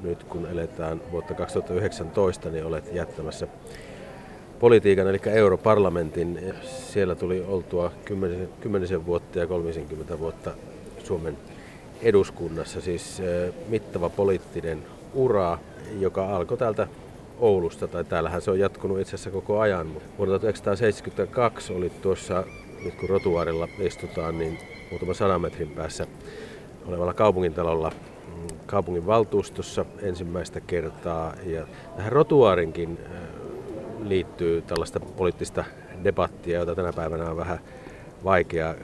nyt kun eletään vuotta 2019, niin olet jättämässä politiikan, eli europarlamentin. Siellä tuli oltua kymmenisen vuotta ja 30 vuotta Suomen eduskunnassa, siis mittava poliittinen ura, joka alkoi täältä Oulusta, tai täällähän se on jatkunut itse asiassa koko ajan. Vuonna 1972 oli tuossa, nyt kun Rotuarilla istutaan, niin muutama sadan metrin päässä olevalla kaupungintalolla kaupungin valtuustossa ensimmäistä kertaa. Ja tähän Rotuarinkin liittyy tällaista poliittista debattia, jota tänä päivänä on vähän vaikea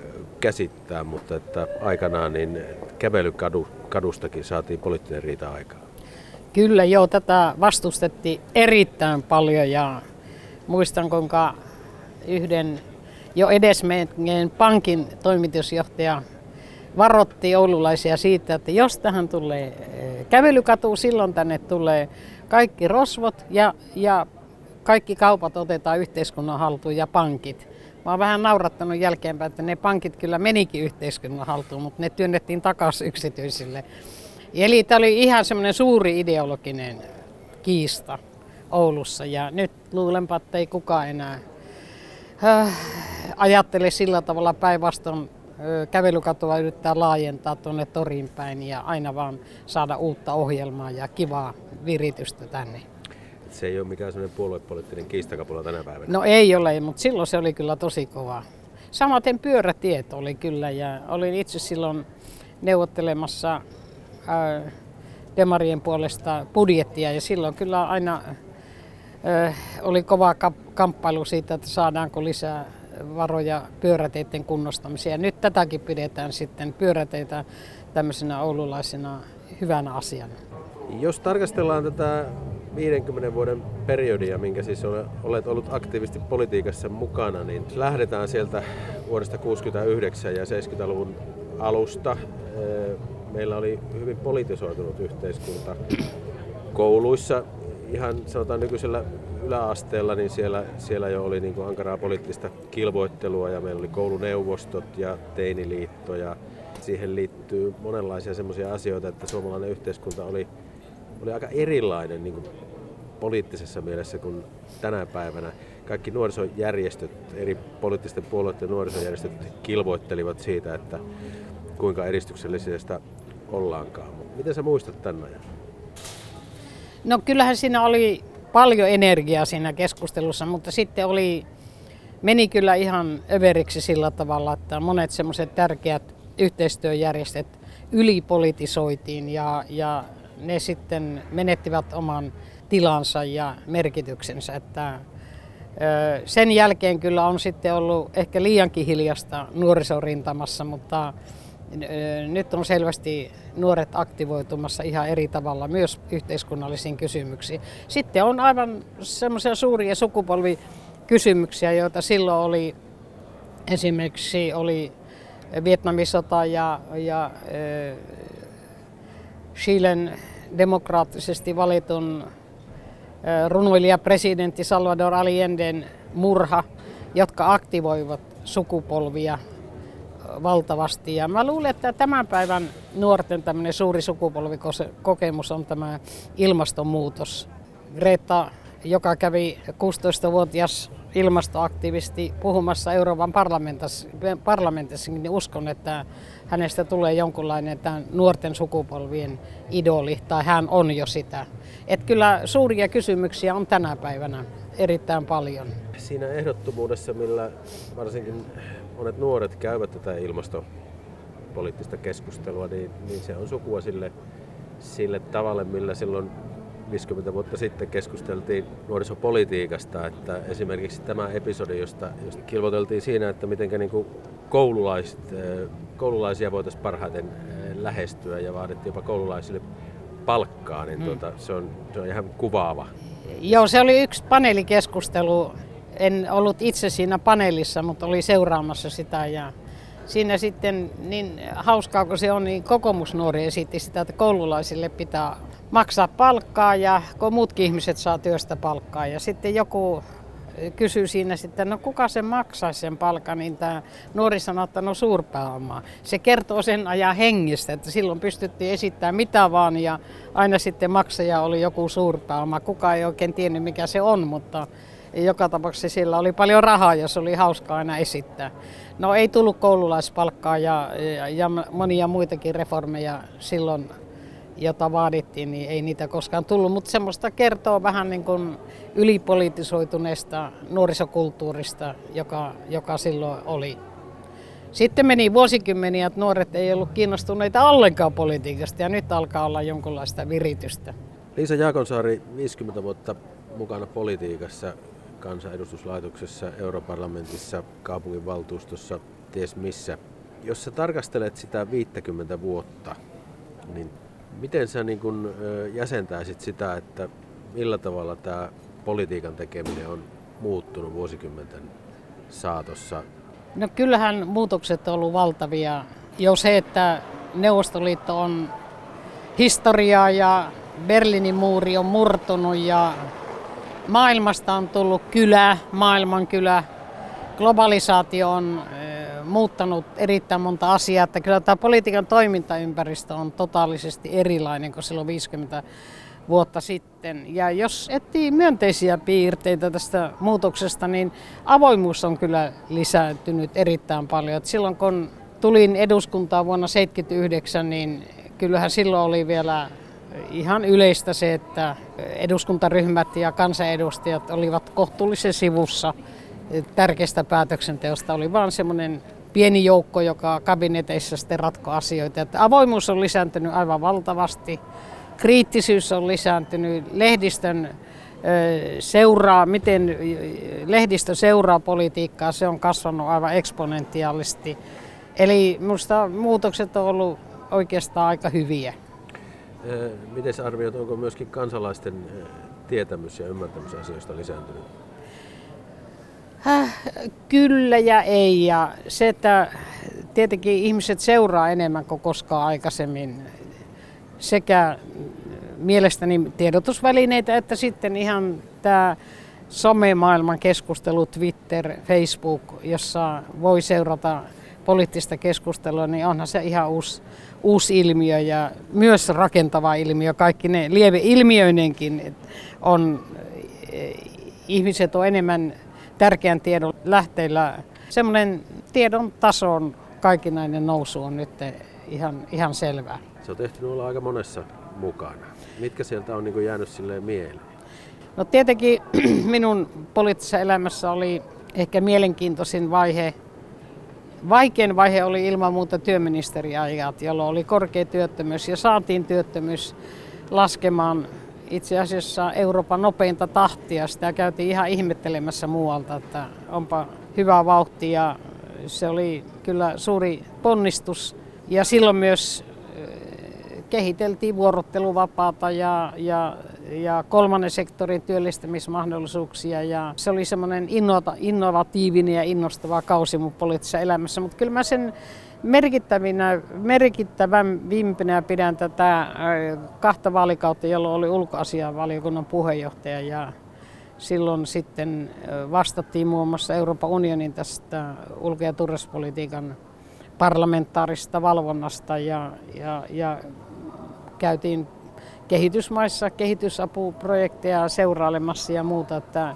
käsittää, mutta että aikanaan niin kävelykadustakin saatiin poliittinen riita aikaa. Kyllä joo, tätä vastustettiin erittäin paljon ja muistan kuinka yhden jo edesmenneen pankin toimitusjohtaja varotti oululaisia siitä, että jos tähän tulee eh, kävelykatu, silloin tänne tulee kaikki rosvot ja, ja kaikki kaupat otetaan yhteiskunnan haltuun ja pankit. Mä oon vähän naurattanut jälkeenpäin, että ne pankit kyllä menikin yhteiskunnan haltuun, mutta ne työnnettiin takaisin yksityisille. Eli tämä oli ihan semmoinen suuri ideologinen kiista Oulussa ja nyt luulenpa, että ei kukaan enää äh, ajattele sillä tavalla päinvastoin kävelykatua yrittää laajentaa tuonne torin päin ja aina vaan saada uutta ohjelmaa ja kivaa viritystä tänne. Se ei ole mikään sellainen puoluepoliittinen kiistakapula tänä päivänä. No ei ole, mutta silloin se oli kyllä tosi kova. Samaten pyörätiet oli kyllä ja olin itse silloin neuvottelemassa äh, Demarien puolesta budjettia ja silloin kyllä aina äh, oli kova kamppailu siitä, että saadaanko lisää varoja pyöräteiden kunnostamiseen. Nyt tätäkin pidetään sitten pyöräteitä tämmöisenä oululaisena hyvänä asiana. Jos tarkastellaan tätä 50 vuoden periodia, minkä siis olet ollut aktiivisesti politiikassa mukana, niin lähdetään sieltä vuodesta 69 ja 70-luvun alusta meillä oli hyvin politisoitunut yhteiskunta. Kouluissa, ihan sanotaan nykyisellä yläasteella, niin siellä, siellä jo oli niin kuin ankaraa poliittista kilvoittelua ja meillä oli kouluneuvostot ja teiniliitto ja siihen liittyy monenlaisia semmoisia asioita, että suomalainen yhteiskunta oli, oli aika erilainen niin kuin poliittisessa mielessä kuin tänä päivänä. Kaikki nuorisojärjestöt, eri poliittisten puolueiden nuorisojärjestöt kilvoittelivat siitä, että kuinka edistyksellisestä ollaankaan. Miten sä muistat tämän ajan? No kyllähän siinä oli paljon energiaa siinä keskustelussa, mutta sitten oli, meni kyllä ihan överiksi sillä tavalla, että monet semmoiset tärkeät yhteistyöjärjestöt ylipolitisoitiin ja, ja ne sitten menettivät oman tilansa ja merkityksensä. Että, sen jälkeen kyllä on sitten ollut ehkä liiankin hiljasta nuorisorintamassa, mutta nyt on selvästi nuoret aktivoitumassa ihan eri tavalla myös yhteiskunnallisiin kysymyksiin. Sitten on aivan semmoisia suuria sukupolvikysymyksiä, joita silloin oli esimerkiksi oli Vietnamin sota ja, ja äh, Chilen demokraattisesti valitun äh, runoilija presidentti Salvador Allenden murha, jotka aktivoivat sukupolvia valtavasti. Ja mä luulen, että tämän päivän nuorten tämmöinen suuri sukupolvikokemus on tämä ilmastonmuutos. Greta, joka kävi 16-vuotias ilmastoaktivisti puhumassa Euroopan parlamentissa, niin uskon, että hänestä tulee jonkunlainen tämän nuorten sukupolvien idoli, tai hän on jo sitä. Et kyllä suuria kysymyksiä on tänä päivänä erittäin paljon. Siinä ehdottomuudessa, millä varsinkin monet nuoret käyvät tätä ilmastopoliittista keskustelua, niin, niin se on sukua sille, sille tavalle, millä silloin 50 vuotta sitten keskusteltiin nuorisopolitiikasta, että esimerkiksi tämä episodi, josta, josta kilvoteltiin siinä, että miten niin koululaiset, koululaisia voitaisiin parhaiten lähestyä ja vaadittiin jopa koululaisille palkkaa, niin mm. tuota, se, on, se on ihan kuvaava. Joo, se oli yksi paneelikeskustelu en ollut itse siinä paneelissa, mutta oli seuraamassa sitä ja siinä sitten niin hauskaa kun se on, niin kokoomusnuori esitti sitä, että koululaisille pitää maksaa palkkaa ja kun muutkin ihmiset saa työstä palkkaa. Ja sitten joku kysyi siinä sitten, no kuka se maksaisi sen palkan, niin tämä nuori sanoi, että no suurpääomaa. Se kertoo sen ajan hengistä, että silloin pystyttiin esittämään mitä vaan ja aina sitten maksaja oli joku suurpääoma. Kuka ei oikein tiennyt mikä se on, mutta joka tapauksessa sillä oli paljon rahaa, jos oli hauskaa aina esittää. No ei tullut koululaispalkkaa ja, ja, ja monia muitakin reformeja silloin jota vaadittiin, niin ei niitä koskaan tullut, mutta semmoista kertoo vähän niin kuin ylipolitisoituneesta nuorisokulttuurista, joka, joka silloin oli. Sitten meni vuosikymmeniä, että nuoret ei ollut kiinnostuneita ollenkaan politiikasta ja nyt alkaa olla jonkunlaista viritystä. Liisa Jaakonsaari, 50 vuotta mukana politiikassa, kansanedustuslaitoksessa, europarlamentissa, kaupunginvaltuustossa, ties missä. Jos sä tarkastelet sitä 50 vuotta, niin Miten sä niin kun jäsentäisit sitä, että millä tavalla tämä politiikan tekeminen on muuttunut vuosikymmenten saatossa? No kyllähän muutokset on ollut valtavia. Jo se, että Neuvostoliitto on historiaa ja Berliinin muuri on murtunut ja maailmasta on tullut kylä, maailmankylä. Globalisaatio on muuttanut erittäin monta asiaa, että kyllä tämä politiikan toimintaympäristö on totaalisesti erilainen kuin silloin 50 vuotta sitten. Ja jos etsii myönteisiä piirteitä tästä muutoksesta, niin avoimuus on kyllä lisääntynyt erittäin paljon. Et silloin kun tulin eduskuntaan vuonna 1979, niin kyllähän silloin oli vielä ihan yleistä se, että eduskuntaryhmät ja kansanedustajat olivat kohtuullisen sivussa tärkeästä päätöksenteosta. Oli vaan semmoinen pieni joukko, joka kabineteissa sitten ratko asioita. Että avoimuus on lisääntynyt aivan valtavasti, kriittisyys on lisääntynyt, lehdistön seuraa, miten lehdistö seuraa politiikkaa, se on kasvanut aivan eksponentiaalisesti. Eli minusta muutokset on ollut oikeastaan aika hyviä. Miten arvioit, onko myöskin kansalaisten tietämys ja ymmärtämys asioista lisääntynyt? Äh, kyllä ja ei. Ja se, että tietenkin ihmiset seuraa enemmän kuin koskaan aikaisemmin sekä mielestäni tiedotusvälineitä että sitten ihan tämä somemaailman keskustelu, Twitter, Facebook, jossa voi seurata poliittista keskustelua, niin onhan se ihan uusi, uusi ilmiö ja myös rakentava ilmiö. Kaikki ne ilmiöinenkin on, ihmiset on enemmän tärkeän tiedon lähteillä. Semmoinen tiedon tason kaikinainen nousu on nyt ihan, ihan selvää. Se on tehty olla aika monessa mukana. Mitkä sieltä on niin jäänyt silleen mieleen? No tietenkin minun poliittisessa elämässä oli ehkä mielenkiintoisin vaihe. Vaikein vaihe oli ilman muuta työministeriajat, jolloin oli korkea työttömyys ja saatiin työttömyys laskemaan itse asiassa Euroopan nopeinta tahtia. Sitä käytiin ihan ihmettelemässä muualta, että onpa hyvä vauhti ja se oli kyllä suuri ponnistus. Ja silloin myös eh, kehiteltiin vuorotteluvapaata ja, ja, ja kolmannen sektorin työllistämismahdollisuuksia. Ja se oli semmoinen innovatiivinen ja innostava kausi mun poliittisessa elämässä. Mutta kyllä mä sen Merkittävinä, merkittävän vimpinä pidän tätä äh, kahta vaalikautta, jolloin oli ulkoasianvaliokunnan puheenjohtaja ja silloin sitten äh, vastattiin muun muassa Euroopan unionin tästä ulko- ja turvallisuuspolitiikan parlamentaarista valvonnasta ja, ja, ja käytiin kehitysmaissa kehitysapuprojekteja seurailemassa ja muuta, että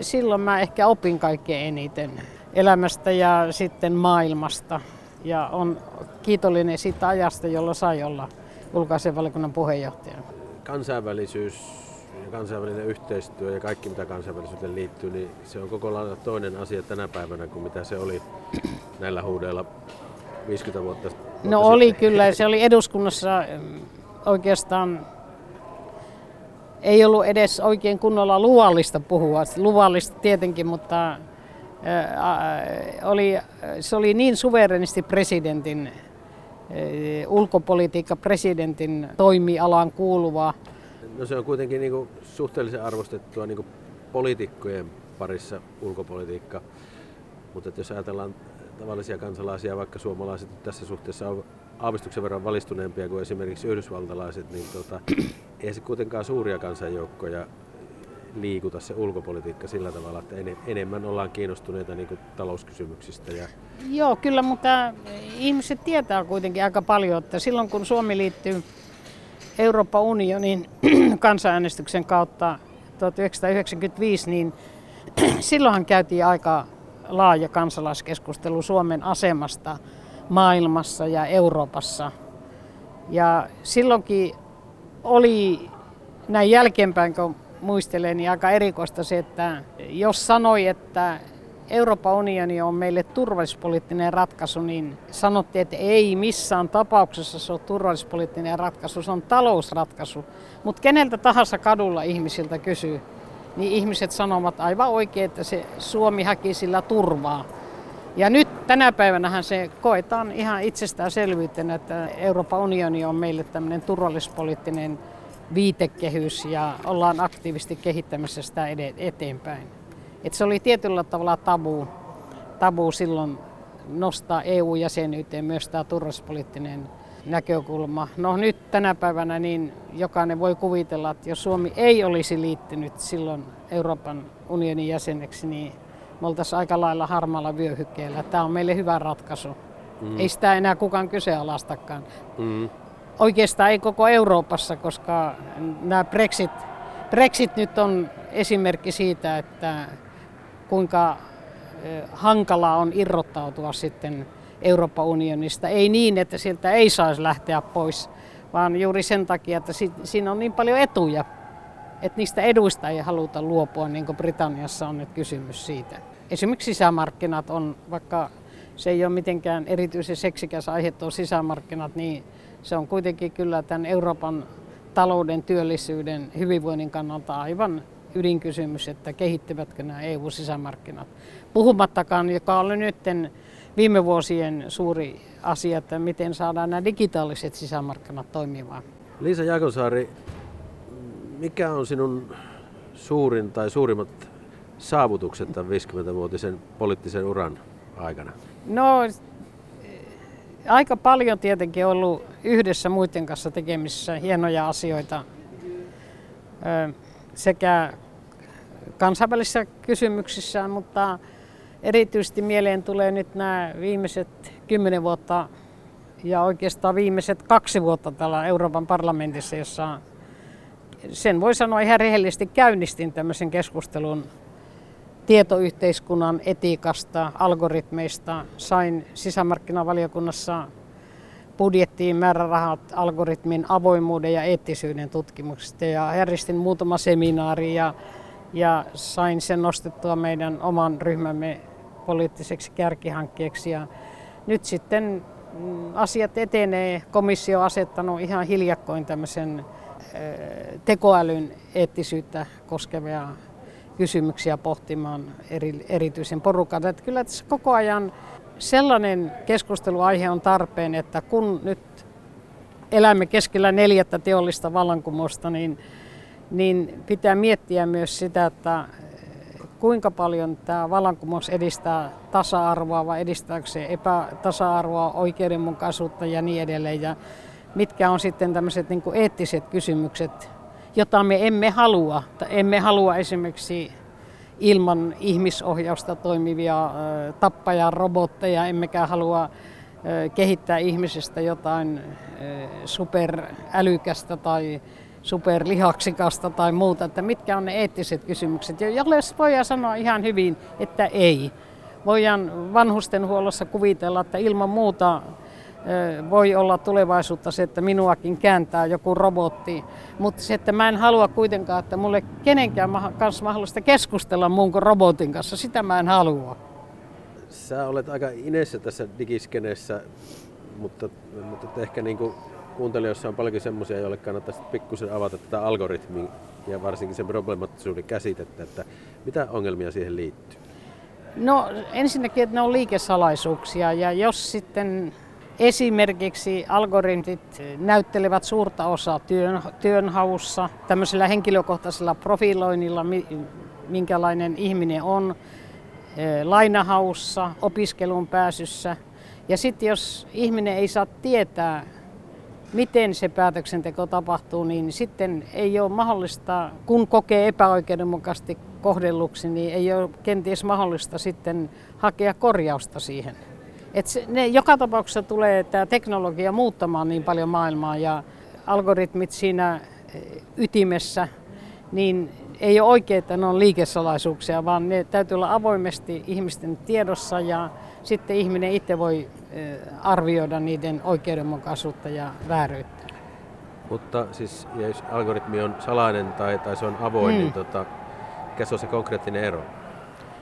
silloin mä ehkä opin kaikkein eniten elämästä ja sitten maailmasta ja on kiitollinen siitä ajasta, jolla sai olla ulkoasianvaliokunnan puheenjohtaja. Kansainvälisyys ja kansainvälinen yhteistyö ja kaikki mitä kansainvälisyyteen liittyy, niin se on koko lailla toinen asia tänä päivänä kuin mitä se oli näillä huudeilla 50 vuotta, vuotta No sitten. oli kyllä, se oli eduskunnassa oikeastaan ei ollut edes oikein kunnolla luvallista puhua. Luvallista tietenkin, mutta oli, se oli niin suverenisti presidentin, ulkopolitiikka presidentin toimialaan kuuluva. No se on kuitenkin niin kuin suhteellisen arvostettua niin kuin poliitikkojen parissa ulkopolitiikka, mutta jos ajatellaan tavallisia kansalaisia, vaikka suomalaiset tässä suhteessa on aavistuksen verran valistuneempia kuin esimerkiksi yhdysvaltalaiset, niin tota, ei se kuitenkaan suuria kansanjoukkoja liikuta se ulkopolitiikka sillä tavalla, että enemmän ollaan kiinnostuneita niin kuin talouskysymyksistä. Ja... Joo, kyllä, mutta ihmiset tietää kuitenkin aika paljon, että silloin kun Suomi liittyy Euroopan unionin kansanäänestyksen kautta 1995, niin silloinhan käytiin aika laaja kansalaiskeskustelu Suomen asemasta maailmassa ja Euroopassa. Ja silloinkin oli näin jälkeenpäin, kun muistelen, niin aika erikoista se, että jos sanoi, että Euroopan unioni on meille turvallispoliittinen ratkaisu, niin sanottiin, että ei missään tapauksessa se ole turvallispoliittinen ratkaisu, se on talousratkaisu. Mutta keneltä tahansa kadulla ihmisiltä kysyy, niin ihmiset sanovat aivan oikein, että se Suomi haki sillä turvaa. Ja nyt tänä päivänä se koetaan ihan itsestäänselvyytenä, että Euroopan unioni on meille tämmöinen turvallispoliittinen viitekehys ja ollaan aktiivisesti kehittämässä sitä eteenpäin. Et se oli tietyllä tavalla tabu, tabu silloin nostaa EU-jäsenyyteen myös tämä turvallisuuspoliittinen näkökulma. No nyt tänä päivänä niin jokainen voi kuvitella, että jos Suomi ei olisi liittynyt silloin Euroopan unionin jäseneksi, niin me oltaisiin aika lailla harmaalla vyöhykkeellä. Tämä on meille hyvä ratkaisu. Mm. Ei sitä enää kukaan kyseenalaistakaan. Mm. Oikeastaan ei koko Euroopassa, koska nämä Brexit, Brexit nyt on esimerkki siitä, että kuinka hankalaa on irrottautua sitten Euroopan unionista. Ei niin, että sieltä ei saisi lähteä pois, vaan juuri sen takia, että siinä on niin paljon etuja, että niistä eduista ei haluta luopua, niin kuin Britanniassa on nyt kysymys siitä. Esimerkiksi sisämarkkinat on, vaikka se ei ole mitenkään erityisen seksikäs aihe tuo sisämarkkinat, niin se on kuitenkin kyllä tämän Euroopan talouden, työllisyyden, hyvinvoinnin kannalta aivan ydinkysymys, että kehittyvätkö nämä EU-sisämarkkinat. Puhumattakaan, joka oli nyt viime vuosien suuri asia, että miten saadaan nämä digitaaliset sisämarkkinat toimimaan. Liisa Jakosaari, mikä on sinun suurin tai suurimmat saavutukset tämän 50-vuotisen poliittisen uran aikana? No, aika paljon tietenkin ollut yhdessä muiden kanssa tekemisissä hienoja asioita sekä kansainvälisissä kysymyksissä, mutta erityisesti mieleen tulee nyt nämä viimeiset kymmenen vuotta ja oikeastaan viimeiset kaksi vuotta täällä Euroopan parlamentissa, jossa sen voi sanoa ihan rehellisesti käynnistin tämmöisen keskustelun tietoyhteiskunnan etiikasta, algoritmeista. Sain sisämarkkinavaliokunnassa budjettiin määrärahat algoritmin avoimuuden ja eettisyyden tutkimuksesta ja järjestin muutama seminaari ja, ja sain sen nostettua meidän oman ryhmämme poliittiseksi kärkihankkeeksi. Ja nyt sitten mm, asiat etenee. Komissio on asettanut ihan hiljakkoin tämmöisen tekoälyn eettisyyttä koskevia kysymyksiä pohtimaan eri, erityisen porukan. Että kyllä tässä koko ajan sellainen keskusteluaihe on tarpeen, että kun nyt elämme keskellä neljättä teollista vallankumousta, niin, niin pitää miettiä myös sitä, että kuinka paljon tämä vallankumous edistää tasa-arvoa vai edistääkö se epätasa-arvoa, oikeudenmukaisuutta ja niin edelleen. Ja mitkä on sitten tämmöiset niin eettiset kysymykset, jota me emme halua. Emme halua esimerkiksi ilman ihmisohjausta toimivia tappajarobotteja, emmekä halua kehittää ihmisestä jotain superälykästä tai superlihaksikasta tai muuta, että mitkä on ne eettiset kysymykset, joille voidaan sanoa ihan hyvin, että ei. Voidaan vanhustenhuollossa kuvitella, että ilman muuta voi olla tulevaisuutta se, että minuakin kääntää joku robotti, mutta se, että mä en halua kuitenkaan, että mulle kenenkään kanssa mahdollista keskustella muun kuin robotin kanssa, sitä mä en halua. Sä olet aika inessä tässä digiskeneessä, mutta, mutta ehkä niin kuin kuuntelijoissa on paljon semmoisia, joille kannattaisi pikkusen avata tätä algoritmia ja varsinkin sen problemaattisuuden käsitettä, että mitä ongelmia siihen liittyy? No ensinnäkin, että ne on liikesalaisuuksia ja jos sitten Esimerkiksi algoritmit näyttelevät suurta osaa työn, työnhaussa, tämmöisellä henkilökohtaisella profiloinnilla, minkälainen ihminen on, e, lainahaussa, opiskelun pääsyssä. Ja sitten jos ihminen ei saa tietää, miten se päätöksenteko tapahtuu, niin sitten ei ole mahdollista, kun kokee epäoikeudenmukaisesti kohdelluksi, niin ei ole kenties mahdollista sitten hakea korjausta siihen. Et se, ne, joka tapauksessa tulee tämä teknologia muuttamaan niin paljon maailmaa ja algoritmit siinä eh, ytimessä, niin ei ole oikein, että ne on liikesalaisuuksia, vaan ne täytyy olla avoimesti ihmisten tiedossa ja sitten ihminen itse voi eh, arvioida niiden oikeudenmukaisuutta ja vääryyttä. Mutta siis jos algoritmi on salainen tai, tai se on avoin, niin hmm. niin tota, mikä se on se konkreettinen ero?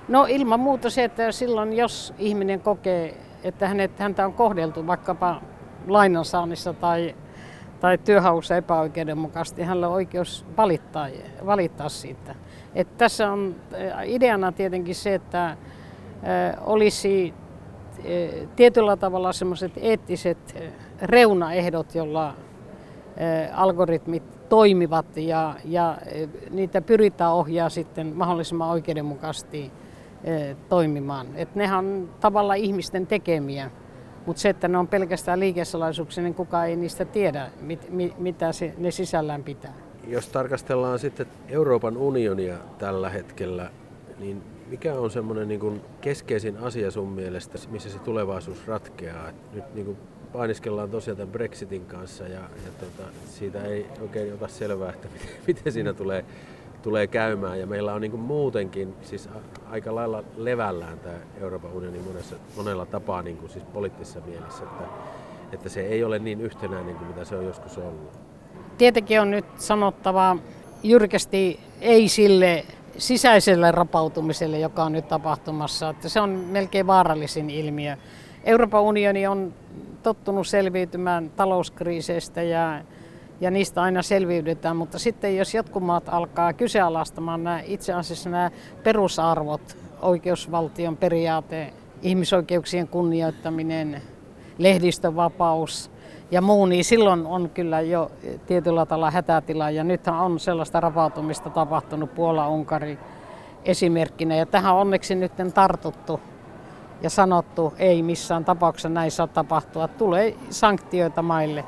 No ilman muuta se, että silloin jos ihminen kokee, että hänet, häntä on kohdeltu vaikkapa lainansaannissa tai, tai työhaussa epäoikeudenmukaisesti, hänellä on oikeus valittaa, valittaa siitä. Et tässä on ideana tietenkin se, että olisi tietyllä tavalla semmoiset eettiset reunaehdot, jolla algoritmit toimivat ja, ja niitä pyritään ohjaa sitten mahdollisimman oikeudenmukaisesti toimimaan. Et nehän on tavallaan ihmisten tekemiä, mutta se, että ne on pelkästään liikesalaisuuksia, niin kukaan ei niistä tiedä, mit, mit, mitä se, ne sisällään pitää. Jos tarkastellaan sitten Euroopan unionia tällä hetkellä, niin mikä on semmoinen niin keskeisin asia sun mielestä, missä se tulevaisuus ratkeaa? Nyt niin kuin painiskellaan tosiaan tämän Brexitin kanssa ja, ja tota, siitä ei oikein ota selvää, että miten, miten siinä tulee, tulee käymään. Ja meillä on niin muutenkin siis aika lailla levällään tämä Euroopan unioni monessa, monella tapaa niin kuin siis poliittisessa mielessä, että, että se ei ole niin yhtenäinen kuin mitä se on joskus ollut. Tietenkin on nyt sanottava jyrkästi ei sille sisäiselle rapautumiselle, joka on nyt tapahtumassa. Että se on melkein vaarallisin ilmiö. Euroopan unioni on tottunut selviytymään talouskriiseistä ja, ja niistä aina selviydytään, mutta sitten jos jotkut maat alkaa kyseenalaistamaan nämä, itse asiassa nämä perusarvot, oikeusvaltion periaate, ihmisoikeuksien kunnioittaminen, lehdistövapaus ja muu, niin silloin on kyllä jo tietyllä tavalla hätätila. Ja nythän on sellaista rapautumista tapahtunut Puola-Unkari esimerkkinä. Ja tähän onneksi nyt tartuttu ja sanottu, ei missään tapauksessa näin saa tapahtua, tulee sanktioita maille.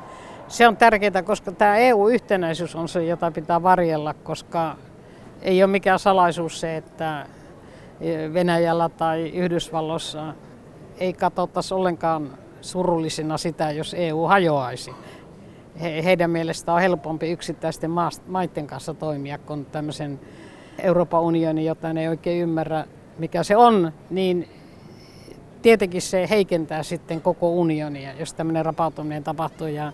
Se on tärkeää, koska tämä EU-yhtenäisyys on se, jota pitää varjella, koska ei ole mikään salaisuus se, että Venäjällä tai Yhdysvalloissa ei katsottaisi ollenkaan surullisena sitä, jos EU hajoaisi. He, heidän mielestään on helpompi yksittäisten maiden kanssa toimia kuin tämmöisen Euroopan unionin, jota ne ei oikein ymmärrä, mikä se on, niin tietenkin se heikentää sitten koko unionia, jos tämmöinen rapautuminen tapahtuu ja,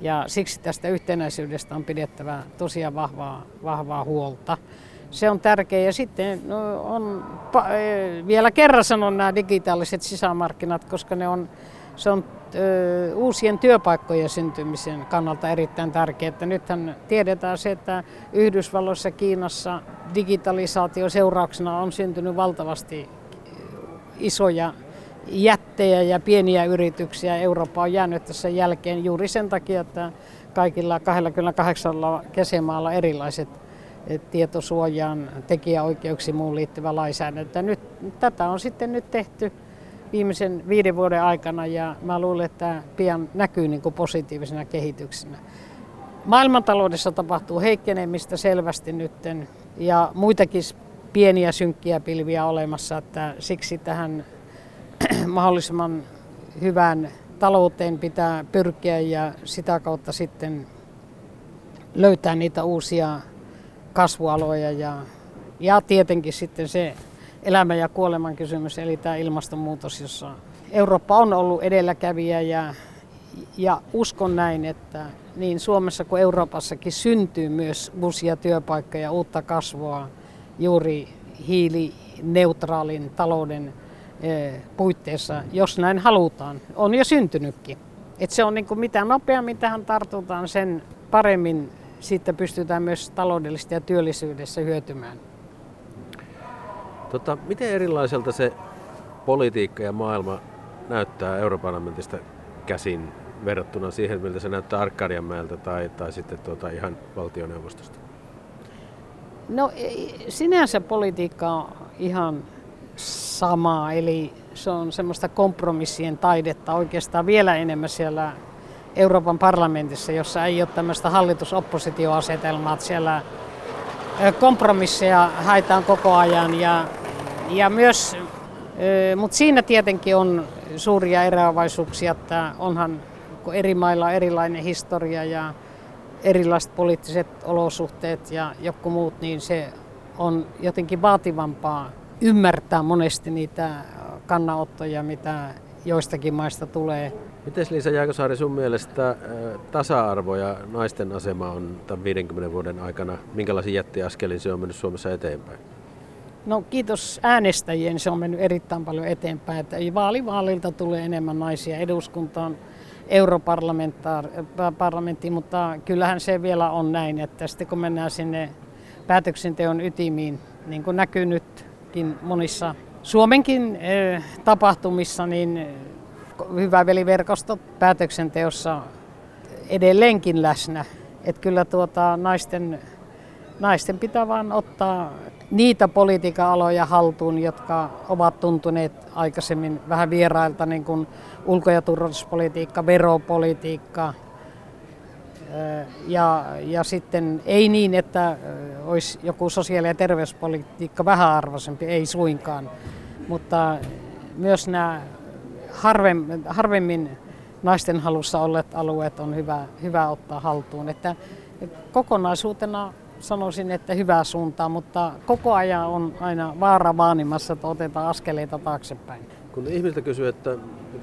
ja siksi tästä yhtenäisyydestä on pidettävä tosiaan vahvaa, vahvaa huolta. Se on tärkeää ja sitten no, on, vielä kerran sanon nämä digitaaliset sisämarkkinat, koska ne on, se on ö, uusien työpaikkojen syntymisen kannalta erittäin tärkeää. Että nythän tiedetään se, että Yhdysvalloissa ja Kiinassa digitalisaatio seurauksena on syntynyt valtavasti isoja jättejä ja pieniä yrityksiä. Eurooppa on jäänyt tässä jälkeen juuri sen takia, että kaikilla 28 kesämaalla erilaiset eh, tietosuojaan, tekijäoikeuksiin muun liittyvä lainsäädäntö. Nyt, tätä on sitten nyt tehty viimeisen viiden vuoden aikana ja mä luulen, että pian näkyy niin kuin positiivisena kehityksenä. Maailmantaloudessa tapahtuu heikkenemistä selvästi nytten ja muitakin pieniä synkkiä pilviä olemassa, että siksi tähän mahdollisimman hyvään talouteen pitää pyrkiä ja sitä kautta sitten löytää niitä uusia kasvualoja. Ja, ja tietenkin sitten se elämän ja kuoleman kysymys, eli tämä ilmastonmuutos, jossa Eurooppa on ollut edelläkävijä. Ja, ja uskon näin, että niin Suomessa kuin Euroopassakin syntyy myös uusia työpaikkoja, uutta kasvua juuri hiilineutraalin talouden puitteissa, jos näin halutaan. On jo syntynytkin. Et se on niin kuin mitä nopeammin tähän tartutaan, sen paremmin siitä pystytään myös taloudellisesti ja työllisyydessä hyötymään. Tota, miten erilaiselta se politiikka ja maailma näyttää Europarlamentista käsin verrattuna siihen, miltä se näyttää Arkadianmäeltä tai, tai sitten tuota ihan valtioneuvostosta? No sinänsä politiikka on ihan samaa, eli se on semmoista kompromissien taidetta. Oikeastaan vielä enemmän siellä Euroopan parlamentissa, jossa ei ole tämmöistä hallitus-oppositioasetelmaa, että siellä kompromisseja haetaan koko ajan ja, ja myös, mutta siinä tietenkin on suuria eroavaisuuksia, että onhan kun eri mailla on erilainen historia ja erilaiset poliittiset olosuhteet ja joku muut, niin se on jotenkin vaativampaa ymmärtää monesti niitä kannanottoja, mitä joistakin maista tulee. Miten Liisa Jääkösaari sun mielestä tasa-arvo ja naisten asema on tämän 50 vuoden aikana, minkälaisia jättiaskelin se on mennyt Suomessa eteenpäin? No kiitos äänestäjien, se on mennyt erittäin paljon eteenpäin. Että vaalivaalilta tulee enemmän naisia eduskuntaan, europarlamenttiin, mutta kyllähän se vielä on näin, että sitten kun mennään sinne päätöksenteon ytimiin, niin kuin näkyy nytkin monissa Suomenkin tapahtumissa, niin hyvä veliverkosto päätöksenteossa edelleenkin läsnä. Että kyllä tuota, naisten, naisten pitää vain ottaa niitä politiikan aloja haltuun, jotka ovat tuntuneet aikaisemmin vähän vierailta, niin kuin ulko- ja turvallisuuspolitiikka, veropolitiikka, ja, ja sitten ei niin, että olisi joku sosiaali- ja terveyspolitiikka vähäarvoisempi, ei suinkaan, mutta myös nämä harvemmin, harvemmin naisten halussa olleet alueet on hyvä, hyvä ottaa haltuun. Että kokonaisuutena sanoisin, että hyvää suuntaa, mutta koko ajan on aina vaara vaanimassa, että otetaan askeleita taaksepäin. Kun ihmisiltä kysyy, että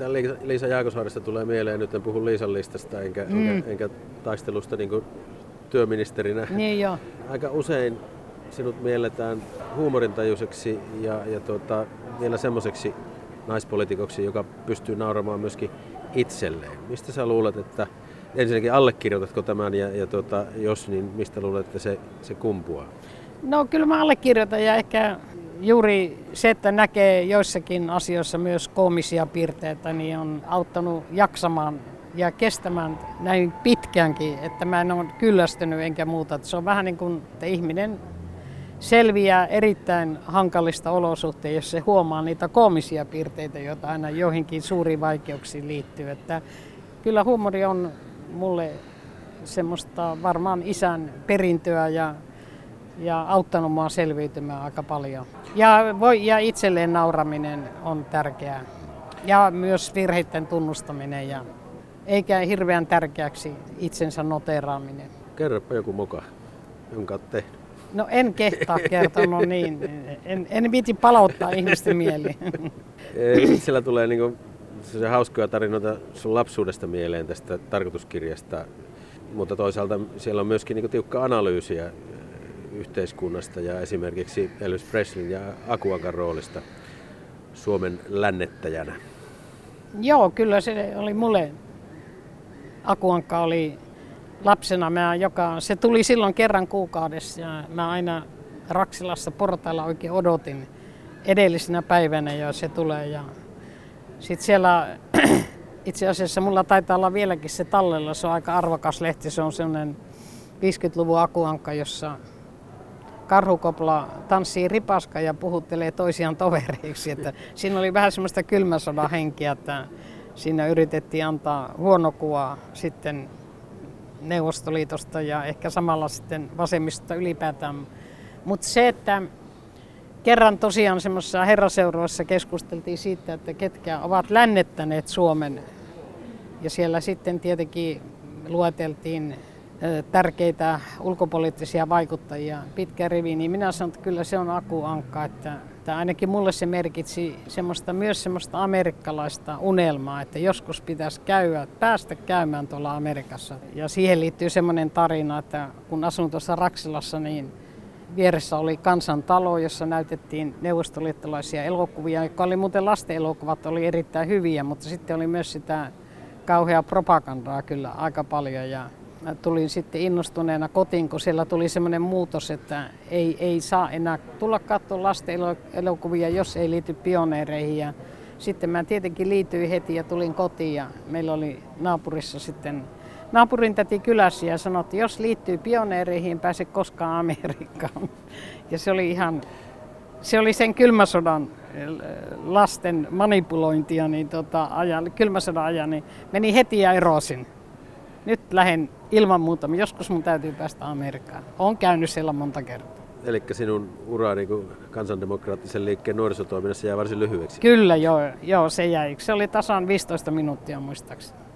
mitä Liisa Jaakosaarista tulee mieleen, nyt en puhu Liisan listasta enkä, mm. enkä, enkä taistelusta niin kuin työministerinä. Niin jo. Aika usein sinut mielletään huumorintajuiseksi ja, ja tuota, vielä semmoiseksi naispolitikoksi, joka pystyy nauramaan myöskin itselleen. Mistä sä luulet, että ensinnäkin allekirjoitatko tämän ja, ja tuota, jos, niin mistä luulet, että se, se kumpuaa? No kyllä mä allekirjoitan ja ehkä juuri se, että näkee joissakin asioissa myös koomisia piirteitä, niin on auttanut jaksamaan ja kestämään näin pitkäänkin, että mä en ole kyllästynyt enkä muuta. Se on vähän niin kuin, että ihminen selviää erittäin hankalista olosuhteista, jos se huomaa niitä koomisia piirteitä, joita aina joihinkin suuriin vaikeuksiin liittyy. Että kyllä huumori on mulle semmoista varmaan isän perintöä ja, ja auttanut mua selviytymään aika paljon. Ja, voi, ja itselleen nauraminen on tärkeää. Ja myös virheiden tunnustaminen ja eikä hirveän tärkeäksi itsensä noteraaminen. Kerropa joku muka, jonka olet tehnyt. No en kehtaa kertoa, no niin. En, en viiti palauttaa ihmisten mieliin. Itsellä tulee niinku se hauskoja tarinoita sun lapsuudesta mieleen tästä tarkoituskirjasta, mutta toisaalta siellä on myöskin niinku tiukka analyysiä yhteiskunnasta ja esimerkiksi Elvis Preslin ja Akuankan roolista Suomen lännettäjänä. Joo, kyllä se oli mulle. Akuankka oli lapsena, mä joka, se tuli silloin kerran kuukaudessa ja mä aina Raksilassa portailla oikein odotin edellisenä päivänä jo se tulee. Ja sitten siellä itse asiassa mulla taitaa olla vieläkin se tallella, se on aika arvokas lehti, se on sellainen 50-luvun akuankka, jossa karhukopla tanssii ripaska ja puhuttelee toisiaan tovereiksi. Että siinä oli vähän semmoista kylmäsodan henkiä, että siinä yritettiin antaa huono kuva sitten Neuvostoliitosta ja ehkä samalla sitten vasemmista ylipäätään. Mutta se, että kerran tosiaan semmoisessa herraseuroissa keskusteltiin siitä, että ketkä ovat lännettäneet Suomen. Ja siellä sitten tietenkin lueteltiin tärkeitä ulkopoliittisia vaikuttajia pitkä rivi, niin minä sanon, että kyllä se on Aku Ankka, että, että ainakin mulle se merkitsi semmoista, myös semmoista amerikkalaista unelmaa, että joskus pitäisi käydä, päästä käymään tuolla Amerikassa. Ja siihen liittyy semmoinen tarina, että kun asun tuossa Raksilassa, niin vieressä oli kansantalo, jossa näytettiin neuvostoliittolaisia elokuvia, jotka oli muuten lasten elokuvat, oli erittäin hyviä, mutta sitten oli myös sitä kauheaa propagandaa kyllä aika paljon. Ja mä tulin sitten innostuneena kotiin, kun siellä tuli semmoinen muutos, että ei, ei saa enää tulla katsoa lasten elokuvia, jos ei liity pioneereihin. Ja sitten mä tietenkin liityin heti ja tulin kotiin ja meillä oli naapurissa sitten naapurin täti kylässä ja sanoi, että jos liittyy pioneereihin, pääse koskaan Amerikkaan. Ja se oli ihan, se oli sen kylmäsodan lasten manipulointia, niin tota, ajan, kylmäsodan ajan, niin meni heti ja erosin. Nyt lähden ilman muuta. Joskus mun täytyy päästä Amerikkaan. Olen käynyt siellä monta kertaa. Eli sinun ura niin kuin kansandemokraattisen liikkeen nuorisotoiminnassa jää varsin lyhyeksi. Kyllä, joo, joo se jäi. Se oli tasan 15 minuuttia muistaakseni.